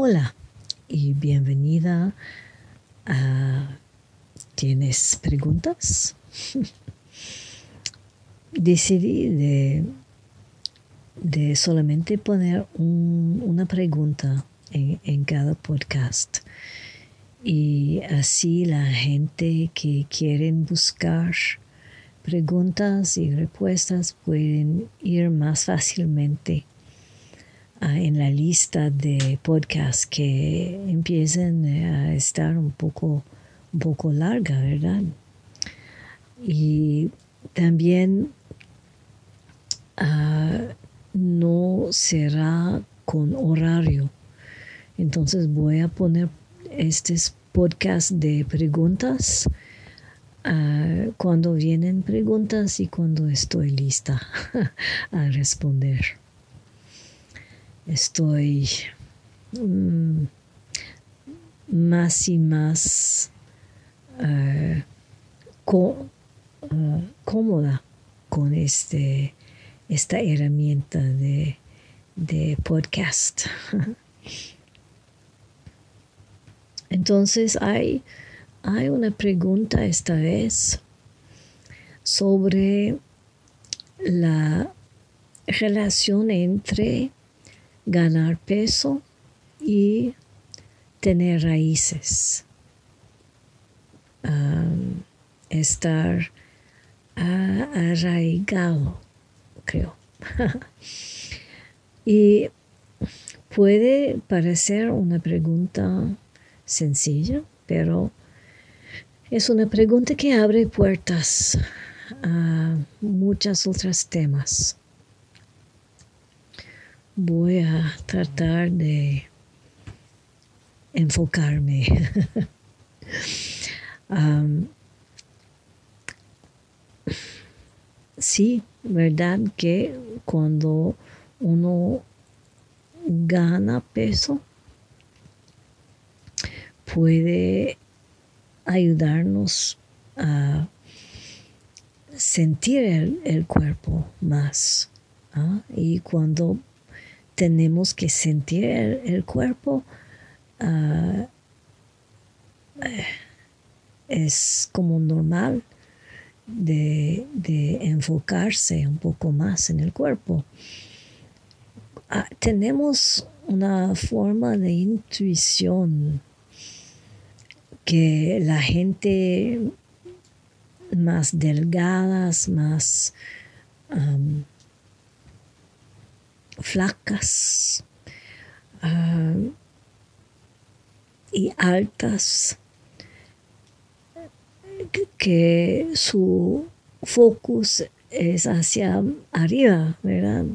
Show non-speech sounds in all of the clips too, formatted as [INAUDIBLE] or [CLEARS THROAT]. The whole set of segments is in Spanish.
Hola y bienvenida a ¿Tienes preguntas? [LAUGHS] Decidí de, solamente poner una pregunta en, en cada podcast y así la gente que quieren buscar preguntas y respuestas pueden ir más fácilmente en la lista de podcasts que empiecen a estar un poco, poco larga, ¿verdad? Y también ah, no será con horario. Entonces voy a poner estos podcasts de preguntas ah, cuando vienen preguntas y cuando estoy lista [LAUGHS] a responder estoy mm, más y más eh, eh, cómoda con este, esta herramienta de, de podcast. [LAUGHS] Entonces hay, hay una pregunta esta vez sobre la relación entre ganar peso y tener raíces. estar arraigado, creo. [LAUGHS] y puede parecer una pregunta sencilla, pero es una pregunta que abre puertas a muchos otros temas voy a tratar de enfocarme. [LAUGHS] sí, ¿verdad? Que cuando uno gana peso, puede ayudarnos a sentir el, cuerpo más. ¿ah? Y cuando tenemos que sentir el, cuerpo. Ah, eh, es como normal de, enfocarse un poco más en el cuerpo. Ah, tenemos una forma de intuición que la gente más delgadas, más flacas ah, y altas, que su focus es hacia arriba, ¿verdad?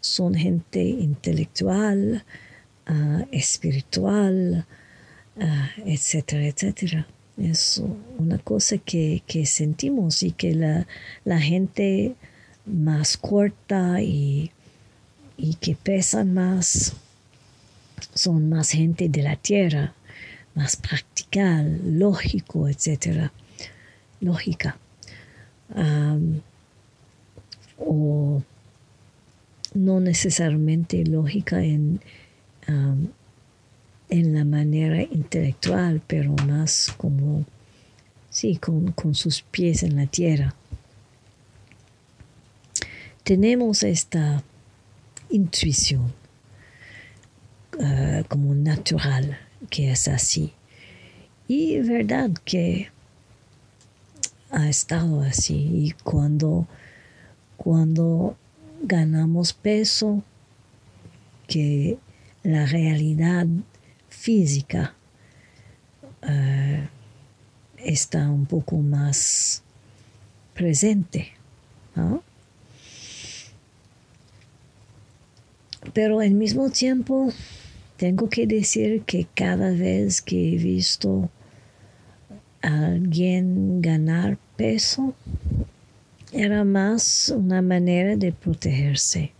Son gente intelectual, ah, espiritual, ah, etcétera, etcétera. Es una cosa que, sentimos y que la, la gente más corta y y que pesan más son más gente de la tierra, más practical, lógico, etc. Lógica. o no necesariamente lógica en, en la manera intelectual, pero más como, sí, con, con sus pies en la tierra. Tenemos esta intuición uh, como natural que es así. Y verdad que ha estado así. Y cuando, cuando ganamos peso, que la realidad física uh, está un poco más presente. ¿no? Pero al mismo tiempo, tengo que decir que cada vez que he visto a alguien ganar peso, era más una manera de protegerse.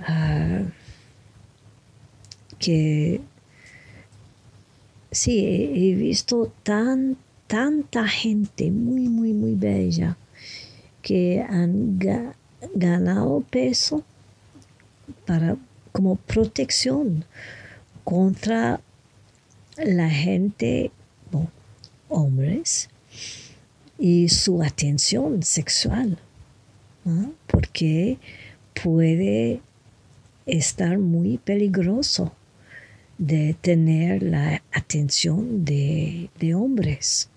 Ah, que sí, he visto tan, tanta gente muy, muy, muy bella que han ganado peso para como protección contra la gente, hombres, y su atención sexual, porque puede estar muy peligroso de tener la atención de, hombres.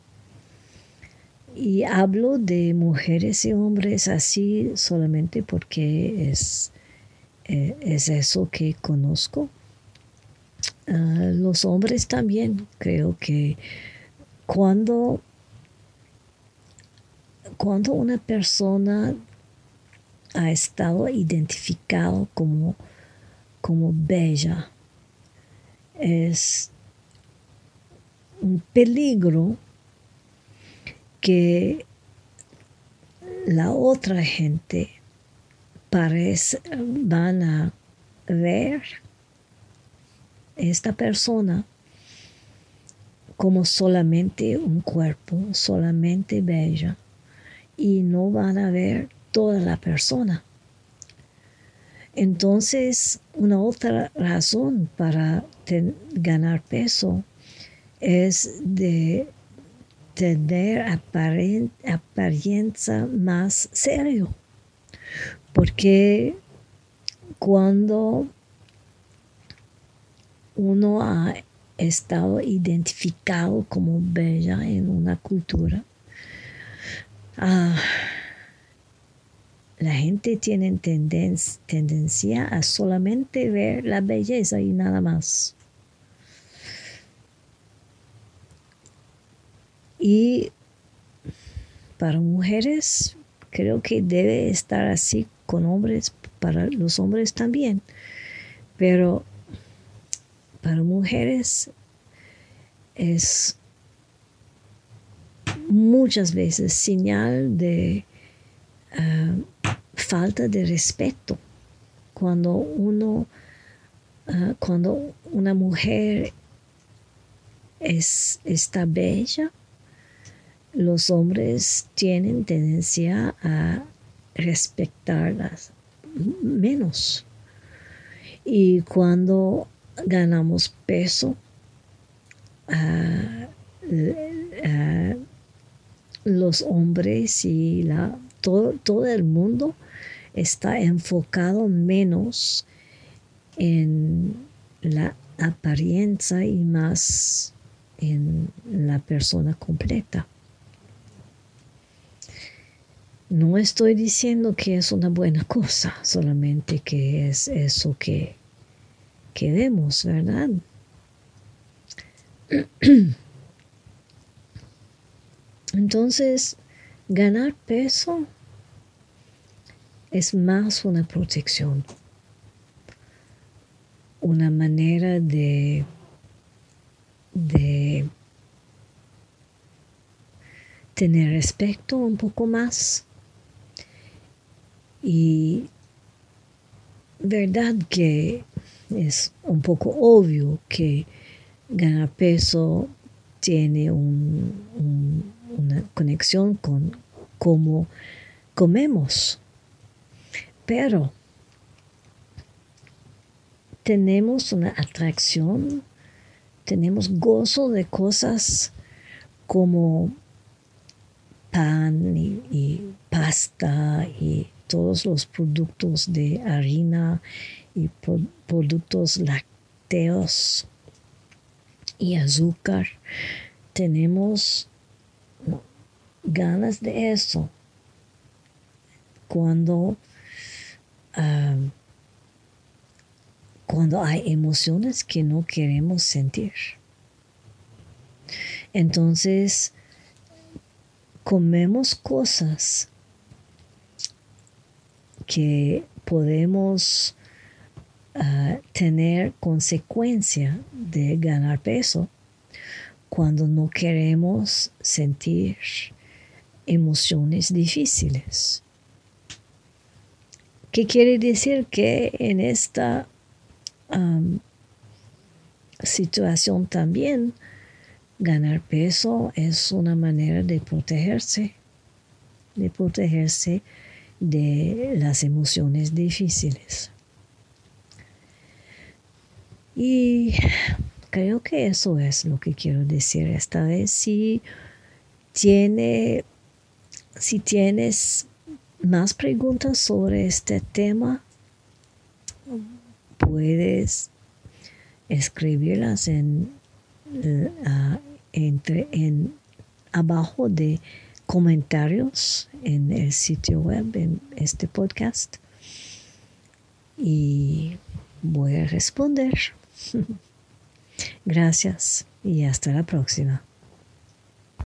Y hablo de mujeres y hombres así solamente porque es, eh, es eso que conozco. Ah, los hombres también creo que cuando, cuando una persona ha estado identificado como, como bella, es un peligro que la otra gente parece, van a ver esta persona como solamente un cuerpo, solamente bella, y no van a ver toda la persona. Entonces, una otra razón para ganar peso es de tener apariencia más serio. Porque cuando uno ha estado identificado como bella en una cultura, ah, la gente tiene tendencia a solamente ver la belleza y nada más. Y para mujeres creo que debe estar así con hombres, para los hombres también. Pero para mujeres es muchas veces señal de ah, falta de respeto cuando uno, ah, cuando una mujer es, está bella, los hombres tienen tendencia a respetarlas menos. Y cuando ganamos peso, ah, ah, los hombres y la, todo, todo el mundo está enfocado menos en la apariencia y más en la persona completa. No estoy diciendo que es una buena [LAUGHS] cosa, solamente que es eso que, que vemos, ¿verdad? [CLEARS THROAT] Entonces, ganar peso es más una protección, una manera de, de tener respeto un poco más y verdad que es un poco obvio que ganar peso tiene una conexión con cómo comemos. Pero tenemos una atracción, tenemos gozo de cosas como pan y, pasta y todos los productos de harina y productos lácteos y azúcar. Tenemos ganas de eso cuando cuando hay emociones que no queremos sentir. Entonces, comemos cosas que podemos ah, tener consecuencia de ganar peso cuando no queremos sentir emociones difíciles. ¿Qué quiere decir que en esta situación también ganar peso es una manera de protegerse, de protegerse de las emociones difíciles. Y creo que eso es lo que quiero decir esta vez. Si tiene, si tienes más preguntas sobre este tema, puedes escribirlas en, uh, entre, en abajo de comentarios en el sitio web, en este podcast. Y voy a responder. [LAUGHS] Gracias y hasta la próxima.